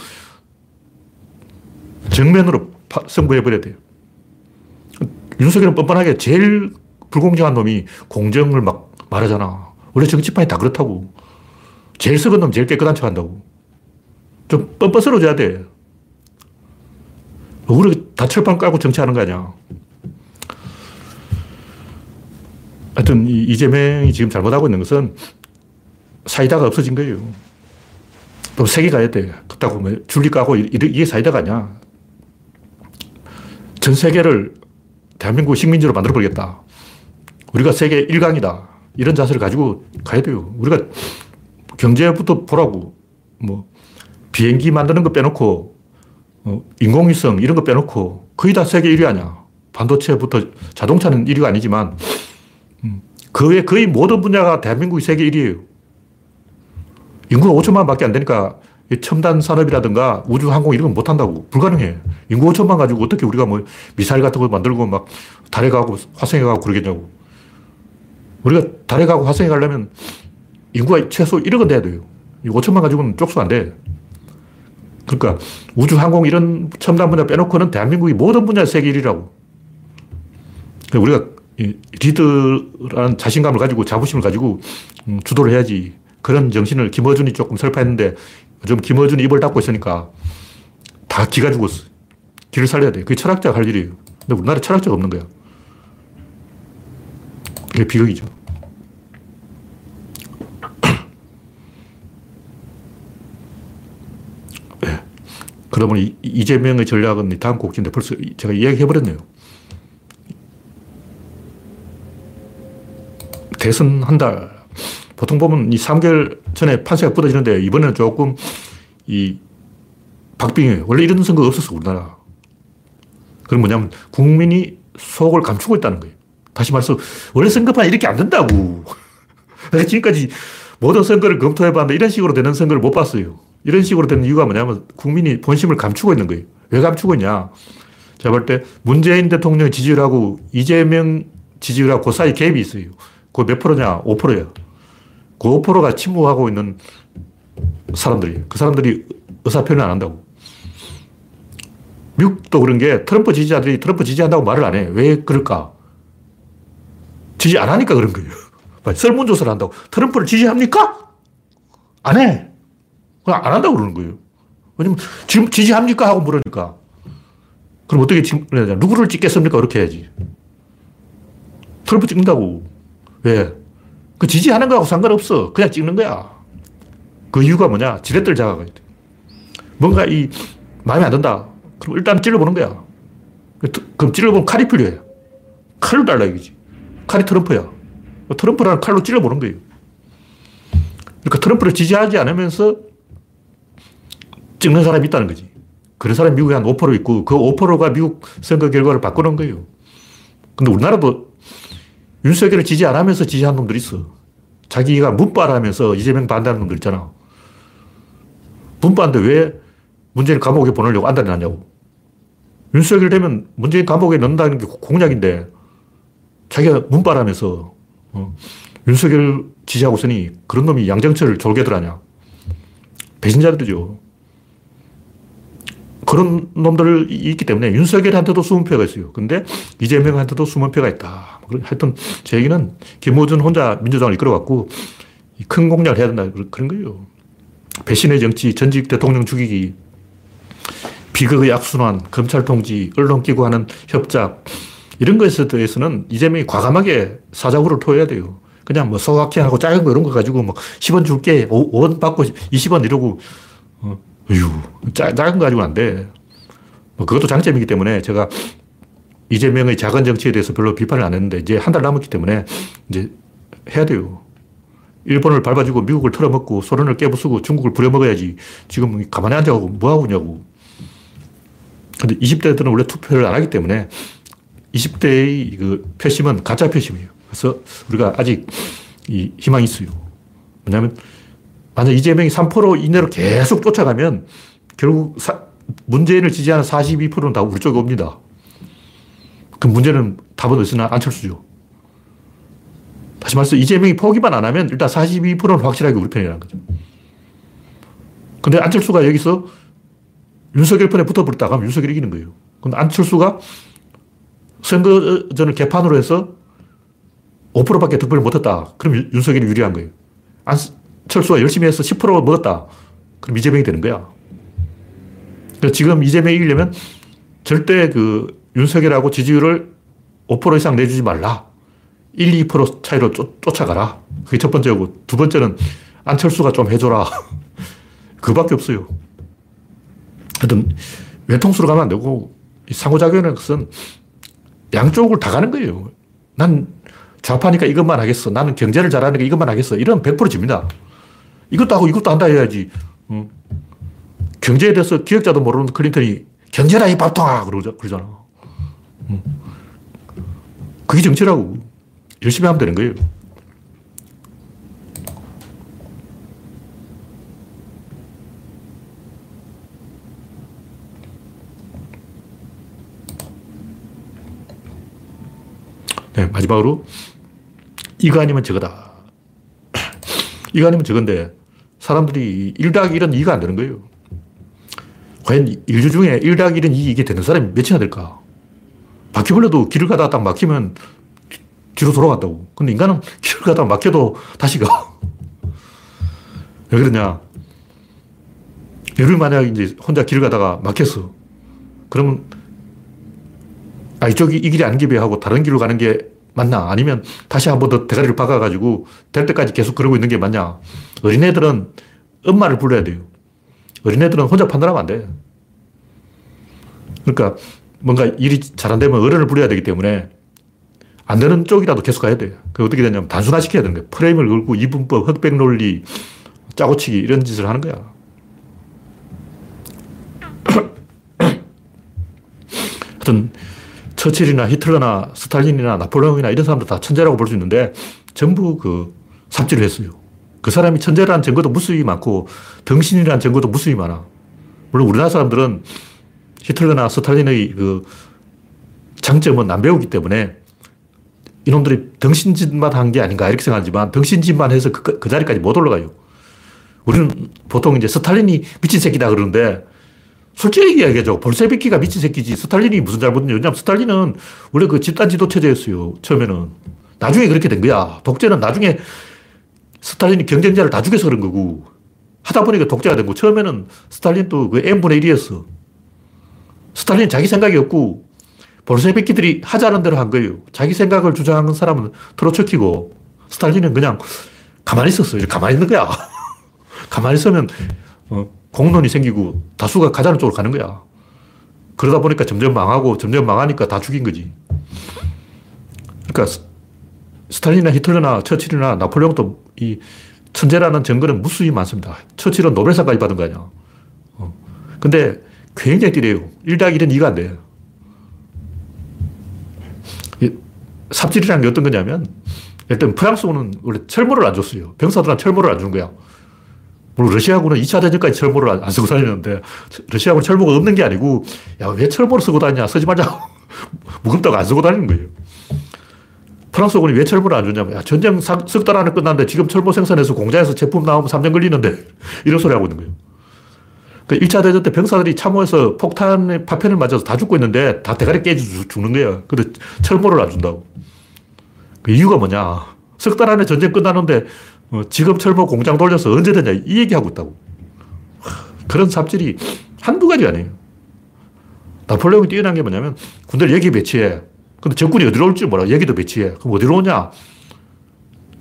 정면으로 승부해버려야 돼요. 윤석열은 뻔뻔하게 제일 불공정한 놈이 공정을 막 말하잖아. 원래 정치판이 다 그렇다고. 제일 썩은 놈 제일 깨끗한 척 한다고. 좀 뻔뻔스러워져야 돼. 우리 다 철판 깔고 정치하는 거 아니야. 하여튼 이재명이 지금 잘못하고 있는 것은 사이다가 없어진 거예요. 또 세계 가야 돼. 그렇다고 뭐 줄리 까고 이게 사이다가 아니야. 전 세계를 대한민국 식민지로 만들어 버리겠다. 우리가 세계 1강이다. 이런 자세를 가지고 가야 돼요. 우리가 경제부터 보라고. 뭐, 비행기 만드는 거 빼놓고, 어, 인공위성 이런 거 빼놓고, 거의 다 세계 1위 아니야. 반도체부터 자동차는 1위가 아니지만, 그 외 거의 모든 분야가 대한민국이 세계 1위예요. 인구가 5천만 밖에 안 되니까 첨단 산업이라든가 우주 항공 이런 건 못 한다고. 불가능해. 인구 5천만 가지고 어떻게 우리가 뭐 미사일 같은 거 만들고 막 달에 가고 화성에 가고 그러겠냐고. 우리가 달에 가고 화성에 가려면 인구가 최소 1억은 돼야 돼요. 5천만 가지고는 쪽수 안 돼. 그러니까 우주 항공 이런 첨단 분야 빼놓고는 대한민국이 모든 분야 세계 1위라고. 그러니까 우리가 리더라는 자신감을 가지고 자부심을 가지고 음, 주도를 해야지. 그런 정신을 김어준이 조금 설파했는데 요즘 김어준이 입을 닫고 있으니까 다 기가 죽었어. 기를 살려야 돼. 그게 철학자가 할 일이에요. 근데 우리나라에 철학자가 없는 거야. 그게 비극이죠. 네. 그러면 이재명의 전략은 다음 곡지인데 벌써 제가 이야기해버렸네요. 대선 한 달. 보통 보면 이 3개월 전에 판세가 부러지는데 이번에는 조금 이 박빙이에요. 원래 이런 선거 없었어, 우리나라. 그럼 뭐냐면 국민이 속을 감추고 있다는 거예요. 다시 말해서 원래 선거판 이렇게 안 된다고. 지금까지 모든 선거를 검토해봤는데 이런 식으로 되는 선거를 못 봤어요. 이런 식으로 되는 이유가 뭐냐면 국민이 본심을 감추고 있는 거예요. 왜 감추고 있냐. 제가 볼 때 문재인 대통령 지지율하고 이재명 지지율하고 그 사이 갭이 있어요. 그몇 프로냐? 5%예요. 그 5%가 침묵하고 있는 사람들이. 그 사람들이 의사표현을 안 한다고. 미국도 그런 게 트럼프 지지자들이 트럼프 지지한다고 말을 안 해. 왜 그럴까? 지지 안 하니까 그런 거예요. 설문조사를 한다고. 트럼프를 지지합니까? 안 해. 그냥 안 한다고 그러는 거예요. 왜냐면 지금 지지합니까? 하고 물으니까. 그럼 어떻게 누구를 찍겠습니까? 그렇게 해야지. 트럼프 찍는다고. 왜? 그 지지하는 거하고 상관없어. 그냥 찍는 거야. 그 이유가 뭐냐? 지렛대를 잡아가야 돼. 뭔가 이 마음에 안 든다. 그럼 일단 찔러보는 거야. 그럼 찔러보면 칼이 필요해. 칼로 달라 이거지. 칼이 트럼프야. 트럼프라는 칼로 찔러보는 거예요. 그러니까 트럼프를 지지하지 않으면서 찍는 사람이 있다는 거지. 그런 사람이 미국에 한 5% 있고 그 5%가 미국 선거 결과를 바꾸는 거예요. 근데 우리나라도 윤석열을 지지 안 하면서 지지한 놈들 있어. 자기가 문바하면서 이재명 반대하는 놈들 있잖아. 문바인데 왜 문재인 감옥에 보내려고 안달이 났냐고. 윤석열 되면 문재인 감옥에 넣는다는 게 공약인데 자기가 문바하면서 어, 윤석열 지지하고 있으니 그런 놈이 양정철을 졸개들 하냐. 배신자들이죠. 그런 놈들 있기 때문에 윤석열한테도 숨은 표가 있어요. 근데 이재명한테도 숨은 표가 있다. 하여튼 제 얘기는 김호준 혼자 민주당을 이끌어갔고 큰 공략을 해야 된다. 그런 거예요. 배신의 정치, 전직 대통령 죽이기, 비극의 악순환, 검찰 통지, 언론 끼고 하는 협작, 이런 것에 대해서는 이재명이 과감하게 사자후를 토해야 돼요. 그냥 뭐 소확행하고 작은 거 이런 거 가지고 뭐 10원 줄게, 5 원 받고 20원 이러고, 어, 작, 작은 거 가지고는 안 돼. 뭐 그것도 장점이기 때문에 제가 이재명의 작은 정치에 대해서 별로 비판을 안 했는데 이제 한 달 남았기 때문에 이제 해야 돼요. 일본을 밟아주고 미국을 털어먹고 소련을 깨부수고 중국을 부려먹어야지 지금 가만히 앉아가고 뭐하고 있냐고. 근데 20대들은 원래 투표를 안 하기 때문에 20대의 그 표심은 가짜 표심이에요. 그래서 우리가 아직 이 희망이 있어요. 왜냐하면 만약 이재명이 3% 이내로 계속 쫓아가면 결국 사, 문재인을 지지하는 42%는 다 우리 쪽에 옵니다. 그 문제는 답은 어디서나 안철수죠. 다시 말해서 이재명이 포기만 안 하면 일단 42%는 확실하게 우리 편이라는 거죠. 근데 안철수가 여기서 윤석열 편에 붙어버렸다가 하면 윤석열이 이기는 거예요. 근데 안철수가 선거전을 개판으로 해서 5%밖에 득표를 못했다. 그럼 윤석열이 유리한 거예요. 안철수가 열심히 해서 10% 먹었다. 그럼 이재명이 되는 거야. 지금 이재명이 이기려면 절대 그 윤석열하고 지지율을 5% 이상 내주지 말라. 1, 2% 차이로 쫓, 쫓아가라. 그게 첫 번째고, 두 번째는 안철수가 좀 해줘라. 그밖에 없어요. 하여튼, 외통수로 가면 안 되고, 상호작용이라는 것은 양쪽을 다 가는 거예요. 난 좌파니까 이것만 하겠어. 나는 경제를 잘하니까 이것만 하겠어. 이런 100% 집니다. 이것도 하고 이것도 한다 해야지. 응. 경제에 대해서 기억자도 모르는 클린턴이 경제나 이 밥통아! 그러잖아. 응. 그게 정치라고. 열심히 하면 되는 거예요. 네, 마지막으로 이거 아니면 저거다. 이거 아니면 저건데 사람들이 1다 1은 2가 안 되는 거예요. 과연 인류 중에 1다 1은 2 이게 되는 사람이 몇이나 될까? 바퀴벌레도 길을 가다가 딱 막히면 뒤로 돌아간다고. 근데 인간은 길을 가다가 막혀도 다시 가. 왜 그러냐? 예를 만약 이제 혼자 길을 가다가 막혔어. 그러면, 아, 이쪽이 이 길이 아닌 게 하고 다른 길로 가는 게 맞나? 아니면 다시 한 번 더 대가리를 박아가지고 될 때까지 계속 그러고 있는 게 맞냐? 어린애들은 엄마를 불러야 돼요. 어린애들은 혼자 판단하면 안 돼. 그러니까 뭔가 일이 잘 안 되면 어른을 부려야 되기 때문에 안 되는 쪽이라도 계속 가야 돼요. 그 어떻게 되냐면 단순화 시켜야 되는 거예요. 프레임을 걸고 이분법, 흑백 논리, 짜고치기 이런 짓을 하는 거야. 하여튼 처칠이나 히틀러나 스탈린이나 나폴레옹이나 이런 사람들 다 천재라고 볼 수 있는데 전부 그 삽질을 했어요. 그 사람이 천재라는 증거도 무수히 많고 덩신이라는 증거도 무수히 많아. 물론 우리나라 사람들은 히틀러나 스탈린의 그 장점은 안 배우기 때문에 이놈들이 덩신짓만 한 게 아닌가 이렇게 생각하지만 덩신짓만 해서 그, 그 자리까지 못 올라가요. 우리는 보통 이제 스탈린이 미친 새끼다 그러는데 솔직히 얘기하죠. 볼셰비키가 미친 새끼지. 스탈린이 무슨 잘못이냐. 왜냐면 스탈린은 원래 그 집단 지도 체제였어요. 처음에는. 나중에 그렇게 된 거야. 독재는 나중에 스탈린이 경쟁자를 다 죽여서 그런 거고. 하다 보니까 독재가 된 거고. 처음에는 스탈린도 그 N분의 1이었어. 스탈린 자기 생각이 없고 볼셰비키들이 하자는 대로 한 거예요. 자기 생각을 주장하는 사람은 트로츠키고 스탈린은 그냥 가만히 있었어요. 가만히 있는 거야. 가만히 있으면 어, 공론이 생기고 다수가 가자는 쪽으로 가는 거야. 그러다 보니까 점점 망하고 점점 망하니까 다 죽인 거지. 그러니까 스탈린이나 히틀러나 처칠이나 나폴레옹도 이 천재라는 증거는 무수히 많습니다. 처칠은 노벨상까지 받은 거 아니야. 어. 근데 굉장히 띠래요. 1당 1은 2가 안 돼요. 삽질이라는 게 어떤 거냐면, 일단 프랑스군은 원래 철모를 안 줬어요. 병사들한테 철모를 안준 거야. 물론 러시아군은 2차 대전까지 철모를 안 쓰고 다니는데, 러시아군은 철모가 없는 게 아니고, 야, 왜 철모를 쓰고 다니냐? 쓰지 말자. 무겁다고 안 쓰고 다니는 거예요. 프랑스군이 왜 철모를 안 줬냐면, 야, 전쟁 석 달 안에 끝났는데 지금 철모 생산해서 공장에서 제품 나오면 3년 걸리는데, 이런 소리 하고 있는 거예요. 그 1차 대전 때 병사들이 참호해서 폭탄의 파편을 맞아서 다 죽고 있는데 다 대가리 깨져 죽는 거예요. 근데 철모를 안 준다고. 그 이유가 뭐냐. 석 달 안에 전쟁 끝나는데 어, 지금 철모 공장 돌려서 언제 되냐 이 얘기하고 있다고. 그런 삽질이 한두 가지 아니에요. 나폴레옹이 뛰어난 게 뭐냐면 군대를 여기 배치해. 근데 적군이 어디로 올지 몰라. 여기도 배치해. 그럼 어디로 오냐?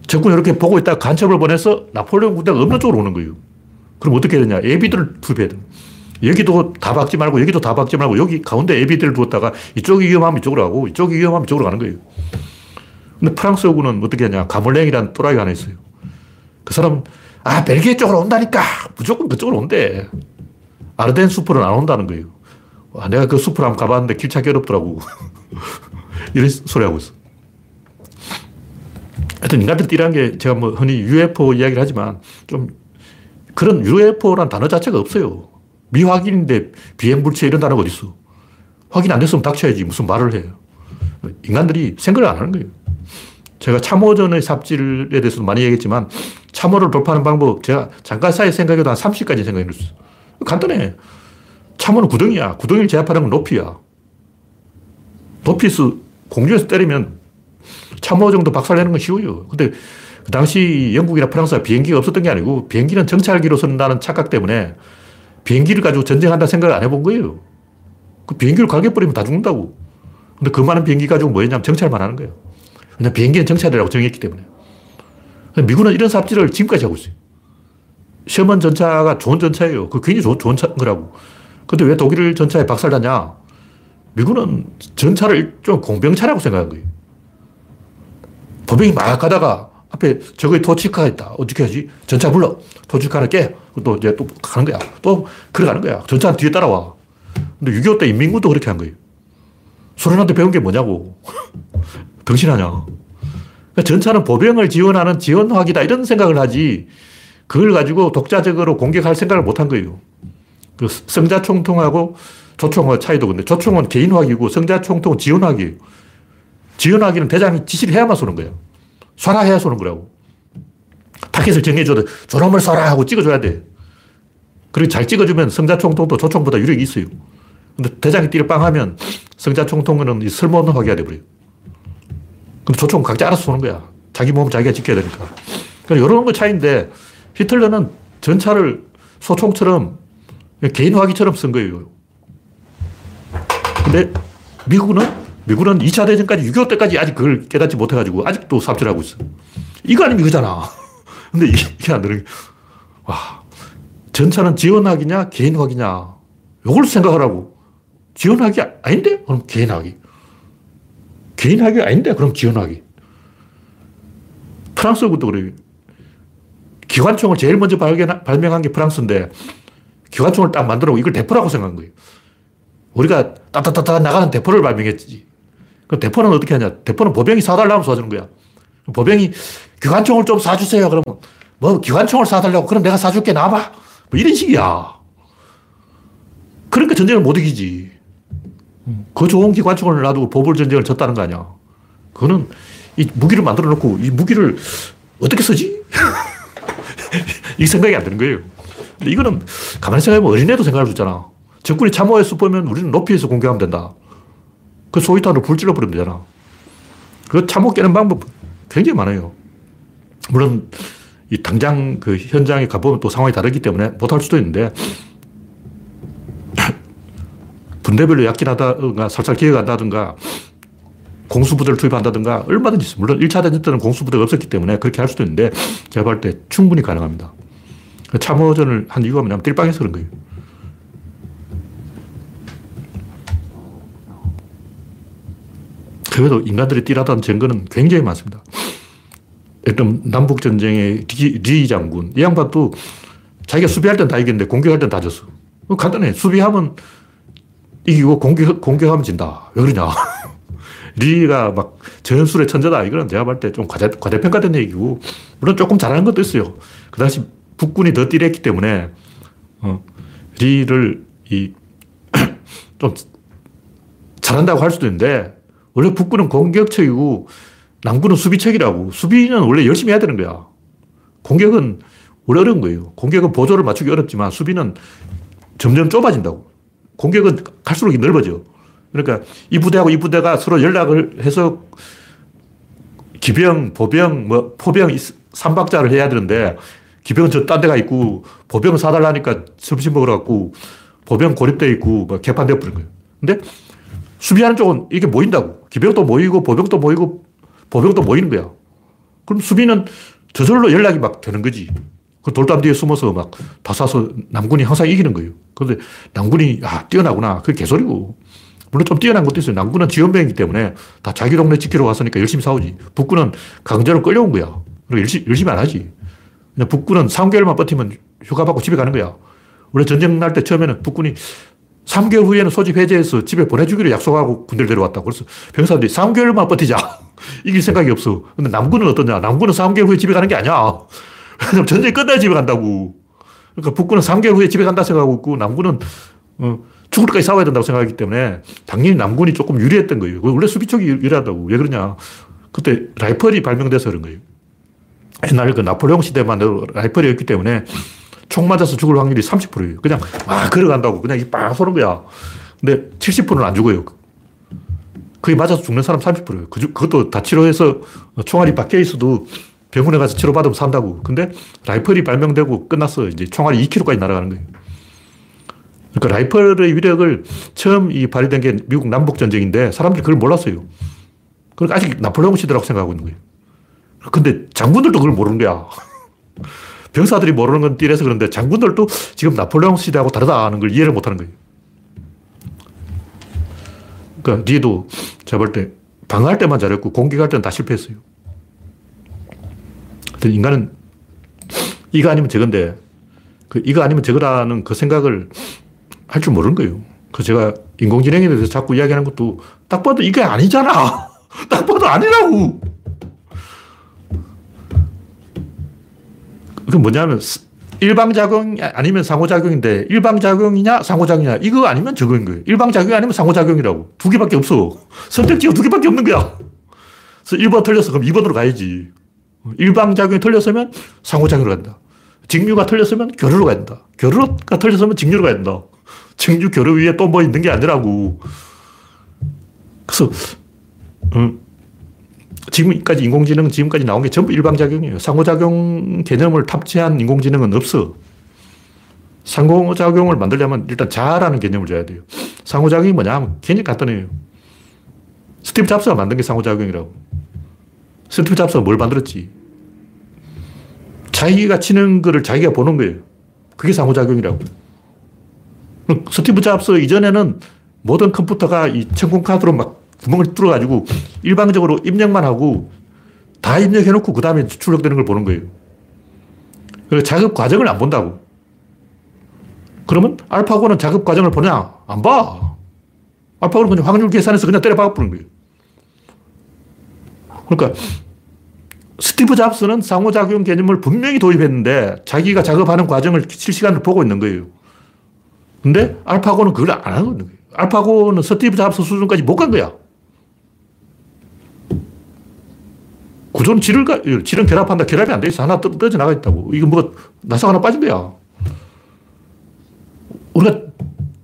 적군이 이렇게 보고 있다가 간첩을 보내서 나폴레옹 군대가 없는 쪽으로 오는 거예요. 그럼 어떻게 되냐? 예비들을 투입해야 돼. 여기도 다 박지 말고 여기도 다 박지 말고 여기 가운데 예비들을 두었다가 이쪽이 위험하면 이쪽으로 가고 이쪽이 위험하면 이쪽으로 가는 거예요. 근데 프랑스군은 어떻게 하냐. 가몰랭이라는 또라이가 하나 있어요. 그 사람은 아, 벨기에 쪽으로 온다니까. 무조건 그쪽으로 온대. 아르덴 숲으로는 안 온다는 거예요. 아, 내가 그 숲을 한번 가봤는데 길 찾기 어렵더라고. 이런 소리 하고 있어. 하여튼 인간들이 뛰라는 게 제가 뭐 흔히 UFO 이야기를 하지만 좀 그런 UFO란 단어 자체가 없어요. 미확인인데 비행물체 이런 단어가 어딨어. 확인 안 됐으면 닥쳐야지 무슨 말을 해요. 인간들이 생각을 안 하는 거예요. 제가 참호전의 삽질에 대해서도 많이 얘기했지만 참호를 돌파하는 방법 제가 잠깐 사이 생각해도 한 30가지 생각해 놨어. 간단해. 참호는 구덩이야. 구덩이를 제압하는 건 높이야. 높이에서 공중에서 때리면 참호 정도 박살내는 건 쉬워요. 근데 그 당시 영국이나 프랑스가 비행기가 없었던 게 아니고 비행기는 정찰기로 쓴다는 착각 때문에 비행기를 가지고 전쟁한다 생각을 안 해본 거예요. 그 비행기를 가격버리면 다 죽는다고. 근데 그 많은 비행기 가지고 뭐 했냐면 정찰만 하는 거예요. 그냥 비행기는 정찰이라고 정했기 때문에. 미군은 이런 삽질을 지금까지 하고 있어요. 셔먼 전차가 좋은 전차예요. 그 굉장히 좋은, 좋은 거라고. 근데 왜 독일 전차에 박살나냐? 미군은 전차를 좀 공병차라고 생각한 거예요. 보병이 막 가다가 앞에 저거에 토치카가 있다. 어떻게 하지? 전차 불러. 토치카를 깨. 또 이제 또 가는 거야. 또 걸어가는 거야. 전차 뒤에 따라와. 근데 6.25 때 인민군도 그렇게 한 거예요. 소련한테 배운 게 뭐냐고. 정신하냐. 그러니까 전차는 보병을 지원하는 지원화기다 이런 생각을 하지 그걸 가지고 독자적으로 공격할 생각을 못 한 거예요. 그 성자총통하고 조총의 차이도 근데 조총은 개인화기고 성자총통은 지원화기예요. 지원화기는 대장이 지시를 해야만 쏘는 거예요. 쏴라 해야 쏘는 거라고. 타켓을 정해줘도 저놈을 쏴라 하고 찍어줘야 돼. 그리고 잘 찍어주면 성자총통도 조총보다 유력이 있어요. 근데 대장이 띠를 빵 하면 성자총통은 쓸모없는 화기가 돼버려요. 근데 조총은 각자 알아서 쏘는 거야. 자기 몸 자기가 지켜야 되니까. 그러니까 이런 거 차이인데 히틀러는 전차를 소총처럼 개인 화기처럼 쓴 거예요. 근데 미국은 미국은 2차 대전까지 6.25 때까지 아직 그걸 깨닫지 못해가지고 아직도 삽질하고 있어. 이거 아니면 이거잖아. 근데 이게 안 되는 게, 와, 전차는 지원학이냐, 개인학이냐. 이걸 생각하라고. 지원학이 아닌데? 그럼 개인학이. 개인학이 아닌데? 그럼 지원학이. 프랑스도 그래요. 기관총을 제일 먼저 발명한 게 프랑스인데, 기관총을 딱 만들어 이걸 대포라고 생각한 거예요. 우리가 따따따따 나가는 대포를 발명했지. 그 대포는 어떻게 하냐? 대포는 보병이 사달라면 쏴주는 거야. 보병이 기관총을 좀 사주세요. 그러면 뭐 기관총을 사달라고 그럼 내가 사줄게 나봐. 뭐 이런 식이야. 그러니까 전쟁을 못 이기지. 그 좋은 기관총을 놔두고 보불 전쟁을 졌다는 거 아니야. 그거는 이 무기를 만들어 놓고 이 무기를 어떻게 쓰지? 이 생각이 안 드는 거예요. 근데 이거는 가만히 생각해보면 어린애도 생각할 수 있잖아. 적군이 참호해서 보면 우리는 높이에서 공격하면 된다. 그 소위탄으로 불 질러버리면 되잖아. 그 참호 깨는 방법 굉장히 많아요. 물론, 이 당장 그 현장에 가보면 또 상황이 다르기 때문에 못할 수도 있는데, 분대별로 약진하다든가 살살 기어간다든가 공수부대를 투입한다든가 얼마든지 있어요. 물론 1차 대전 때는 공수부대가 없었기 때문에 그렇게 할 수도 있는데 제가 볼 때 충분히 가능합니다. 참호전을 한 이유가 뭐냐면 띨빵해서 그런 거예요. 그래도 인간들이 뛰라던 증거는 굉장히 많습니다. 일단 남북전쟁의 리, 리 장군, 이 양반도 자기가 수비할 땐 다 이겼는데 공격할 땐 다 졌어. 간단해. 수비하면 이기고 공격, 공격하면 진다. 왜 그러냐. 리가 막 전술의 천재다. 이거는 제가 볼 때 좀 과대, 과대평가된 얘기고, 물론 조금 잘하는 것도 있어요. 그 당시 북군이 더 띠랬기 때문에, 어, 리를 이, 좀 잘한다고 할 수도 있는데, 원래 북군은 공격척이고 남군은 수비척이라고. 수비는 원래 열심히 해야 되는 거야. 공격은 원래 어려운 거예요. 공격은 보조를 맞추기 어렵지만 수비는 점점 좁아진다고. 공격은 갈수록 넓어져. 그러니까 이 부대하고 이 부대가 서로 연락을 해서 기병, 보병, 뭐 포병 삼박자를 해야 되는데 기병은 저 딴 데가 있고 보병을 사달라니까 점심 먹으러 갔고 보병 고립돼 있고 뭐 개판되어 버린 거예요. 근데 수비하는 쪽은 이게 모인다고. 기병도 모이고 보병도 모이고 보병도 모이는 거야. 그럼 수비는 저절로 연락이 막 되는 거지. 그 돌담 뒤에 숨어서 막 다 쏴서 남군이 항상 이기는 거예요. 그런데 남군이, 아, 뛰어나구나. 그게 개소리고. 물론 좀 뛰어난 것도 있어요. 남군은 지원병이기 때문에 다 자기 동네 지키러 왔으니까 열심히 싸우지. 북군은 강제로 끌려온 거야. 그리고 열심히, 열심히 안 하지. 그냥 북군은 3개월만 버티면 휴가 받고 집에 가는 거야. 원래 전쟁 날 때 처음에는 북군이 3개월 후에는 소집 해제해서 집에 보내주기로 약속하고 군대를 데려왔다고. 그래서 병사들이 3개월만 버티자. 이길 생각이 없어. 근데 남군은 어떠냐? 남군은 3개월 후에 집에 가는 게 아니야. 왜냐면 전쟁이 끝나야 집에 간다고. 그러니까 북군은 3개월 후에 집에 간다 생각하고 있고 남군은 어, 죽을 때까지 싸워야 된다고 생각하기 때문에 당연히 남군이 조금 유리했던 거예요. 원래 수비 쪽이 유리하다고. 왜 그러냐. 그때 라이펄이 발명돼서 그런 거예요. 옛날 그 나폴레옹 시대만 라이펄이었기 때문에 총 맞아서 죽을 확률이 30%예요. 그냥 막 걸어간다고. 그냥 이빡 쏘는 거야. 근데 70%는 안 죽어요. 그게 맞아서 죽는 사람 30%예요. 그, 그것도 다 치료해서 총알이 박혀 있어도 병원에 가서 치료받으면 산다고. 근데 라이플이 발명되고 끝났어. 이제 총알이 2kg까지 날아가는 거예요. 그러니까 라이플의 위력을 처음 이 발휘된 게 미국 남북전쟁인데 사람들이 그걸 몰랐어요. 그러니까 아직 나폴레옹 시대라고 생각하고 있는 거예요. 근데 장군들도 그걸 모르는 거야. 병사들이 모르는 건 띠래서 그런데 장군들도 지금 나폴레옹 시대하고 다르다는 걸 이해를 못 하는 거예요. 그러니까 니도 볼때 방어할 때만 잘했고 공격할 때는 다 실패했어요. 인간은 이거 아니면 저건데 그 이거 아니면 저거라는 그 생각을 할 줄 모르는 거예요. 그 제가 인공지능에 대해서 자꾸 이야기하는 것도 딱 봐도 이게 아니잖아. 딱 봐도 아니라고. 그 뭐냐면 일방작용 아니면 상호작용인데 일방작용이냐 상호작용이냐 이거 아니면 저거인 거예요. 일방작용 아니면 상호작용이라고. 두 개밖에 없어. 선택지가 두 개밖에 없는 거야. 그래서 1번 틀렸어. 그럼 2번으로 가야지. 일방작용이 틀렸으면 상호작용으로 간다. 직류가 틀렸으면 교류로 된다. 교류가 틀렸으면 직류로 된다. 직류 교류 위에 또 뭐 있는 게 아니라고. 그래서 음, 지금까지 인공지능 지금까지 나온 게 전부 일방작용이에요. 상호작용 개념을 탑재한 인공지능은 없어. 상호작용을 만들려면 일단 자라는 개념을 줘야 돼요. 상호작용이 뭐냐 하면 개념 간단해요. 스티브 잡스가 만든 게 상호작용이라고. 스티브 잡스가 뭘 만들었지? 자기가 치는 거를 자기가 보는 거예요. 그게 상호작용이라고. 스티브 잡스 이전에는 모든 컴퓨터가 이 천공 카드로 막 구멍을 뚫어가지고 일방적으로 입력만 하고 다 입력해놓고 그 다음에 출력되는 걸 보는 거예요. 그래서 작업 과정을 안 본다고. 그러면 알파고는 작업 과정을 보냐? 안 봐. 알파고는 그냥 확률 계산해서 그냥 때려 박아버리는 거예요. 그러니까 스티브 잡스는 상호작용 개념을 분명히 도입했는데 자기가 작업하는 과정을 실시간으로 보고 있는 거예요. 근데 알파고는 그걸 안 하고 있는 거예요. 알파고는 스티브 잡스 수준까지 못 간 거야. 구조는 질을, 질은 결합한다. 결합이 안 돼 있어. 하나 떨어져 나가 있다고. 이거 뭐, 나사가 하나 빠진 거야. 우리가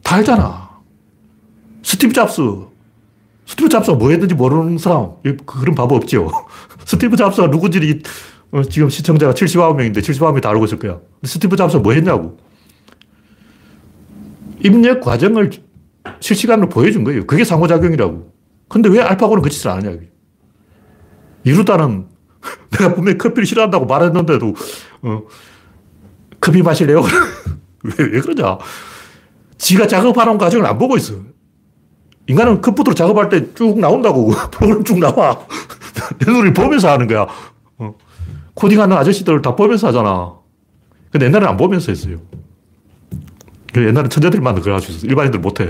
다 알잖아. 스티브 잡스. 스티브 잡스가 뭐 했는지 모르는 사람. 그런 바보 없죠. 스티브 잡스가 누구지 어, 지금 시청자가 79명인데 79명이 다 알고 있을 거야. 스티브 잡스가 뭐 했냐고. 입력 과정을 실시간으로 보여준 거예요. 그게 상호작용이라고. 근데 왜 알파고는 그 짓을 안 하냐. 이루다는 내가 분명히 커피를 싫어한다고 말했는데도, 어, 커피 마실래요? 왜, 왜 그러냐? 지가 작업하는 과정을 안 보고 있어. 인간은 컴퓨터로 작업할 때 쭉 나온다고. 프로그램 쭉 나와. 내 눈을 보면서 하는 거야. 어. 코딩하는 아저씨들 다 보면서 하잖아. 근데 옛날에는 안 보면서 했어요. 옛날에 천재들만 있어. 일반인들 못 해.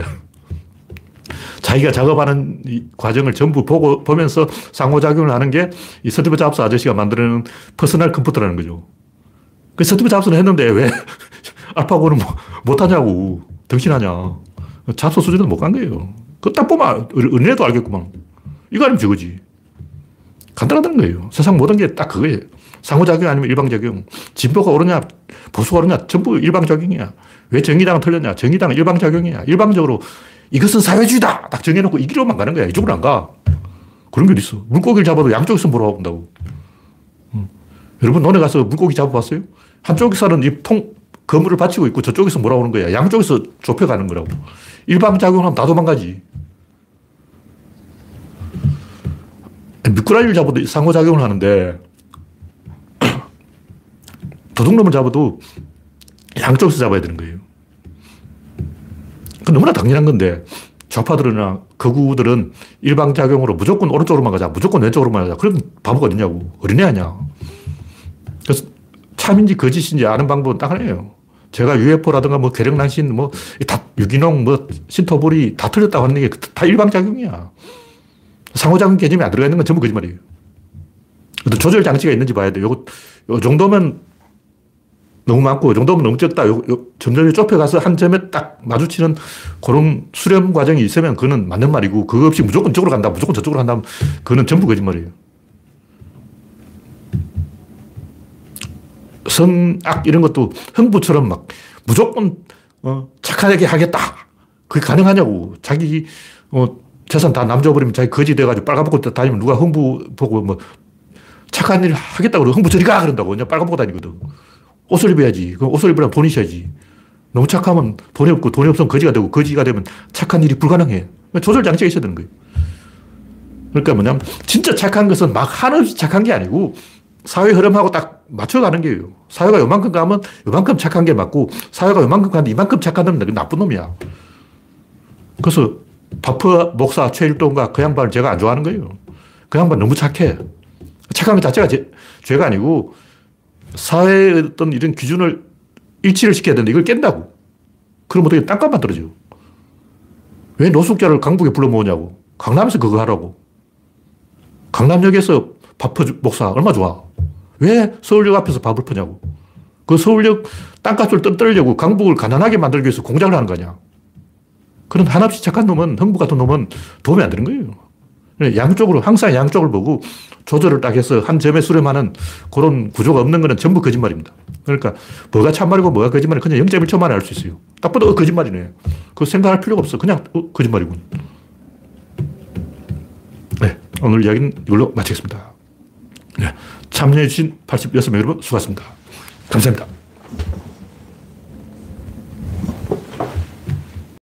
자기가 작업하는 과정을 전부 보고, 보면서 상호작용을 하는 게 이 스티브 잡스 아저씨가 만드는 퍼스널 컴퓨터라는 거죠. 그 스티브 잡스는 했는데 왜 알파고는 뭐, 못하냐고. 등신 아냐. 잡스 수준은 못 간 거예요. 그 딱 보면 은혜도 알겠구만. 이거 아니면 저거지. 간단하다는 거예요. 세상 모든 게 딱 그거예요. 상호작용 아니면 일방작용. 진보가 옳으냐, 보수가 옳으냐, 전부 일방작용이야. 왜 정의당은 틀렸냐? 정의당은 일방작용이야. 일방적으로 이것은 사회주의다! 딱 정해놓고 이 길로만 가는 거야. 이쪽으로 안 가. 그런 게 있어. 물고기를 잡아도 양쪽에서 몰아본다고. 음. 여러분, 논에 가서 물고기 잡아봤어요? 한쪽에서는 이 통, 거물을 받치고 있고 저쪽에서 몰아오는 거야. 양쪽에서 좁혀가는 거라고. 일방작용하면 다 도망가지. 미꾸라지를 잡아도 상호작용을 하는데 도둑놈을 잡아도 양쪽에서 잡아야 되는 거예요. 그 너무나 당연한 건데 좌파들이나 극우들은 일방작용으로 무조건 오른쪽으로만 가자, 무조건 왼쪽으로만 가자. 그럼 바보가 어디냐고. 어린애 아니야. 그래서 참인지 거짓인지 아는 방법은 딱 하나예요. 제가 UFO라든가 뭐 괴력난신, 뭐, 다, 유기농, 뭐, 신토불이 다 틀렸다고 하는 게 다 일방작용이야. 상호작용 개념이 안 들어가 있는 건 전부 거짓말이에요. 조절 장치가 있는지 봐야 돼. 요, 요 정도면 너무 많고, 요 정도면 적다. 요, 요 점점 좁혀가서 한 점에 딱 마주치는 그런 수렴 과정이 있으면 그거는 맞는 말이고, 그거 없이 무조건 저쪽으로 간다, 무조건 저쪽으로 간다, 그거는 전부 거짓말이에요. 선악 이런 것도 흥부처럼 막 무조건 어, 착하게 하겠다. 그게 가능하냐고. 자기 어, 재산 다 남줘버리면 자기 거지 돼가지고 빨간복고 다니면 누가 흥부 보고 뭐 착한 일 하겠다고 그러고 흥부 저리 가! 그런다고. 그냥 빨간복고 다니거든. 옷을 입어야지. 그 옷을 입으려면 돈이 있어야지. 너무 착하면 돈이 없고 돈이 없으면 거지가 되고 거지가 되면 착한 일이 불가능해. 조절 장치가 있어야 되는 거예요. 그러니까 뭐냐면 진짜 착한 것은 막 한없이 착한 게 아니고 사회 흐름하고 딱 맞춰가는 게요. 사회가 요만큼 가면 요만큼 착한 게 맞고, 사회가 요만큼 가는데 이만큼 착한 놈은 나쁜 놈이야. 그래서 바프 목사 최일동과 그 양반을 제가 안 좋아하는 거예요. 그 양반 너무 착해. 착한 것 자체가 제, 죄가 아니고, 사회의 어떤 이런 기준을 일치를 시켜야 되는데 이걸 깬다고. 그럼 어떻게 땅값 만들어져. 왜 노숙자를 강북에 불러 모으냐고. 강남에서 그거 하라고. 강남역에서 바프 목사 얼마 좋아. 왜 서울역 앞에서 밥을 퍼냐고. 그 서울역 땅값을 떨려고 강북을 가난하게 만들기 위해서 공장을 하는 거냐. 그런 한없이 착한 놈은, 흥부 같은 놈은 도움이 안 되는 거예요. 양쪽으로, 항상 양쪽을 보고 조절을 딱 해서 한 점에 수렴하는 그런 구조가 없는 거는 전부 거짓말입니다. 그러니까 뭐가 참말이고 뭐가 거짓말이 그냥 0.1초 만에 알 수 있어요. 딱 봐도 어, 거짓말이네. 그거 생각할 필요가 없어. 그냥 어, 거짓말이군. 네. 오늘 이야기는 이걸로 마치겠습니다. 네. 참여해주신 86명 여러분 수고하셨습니다. 감사합니다.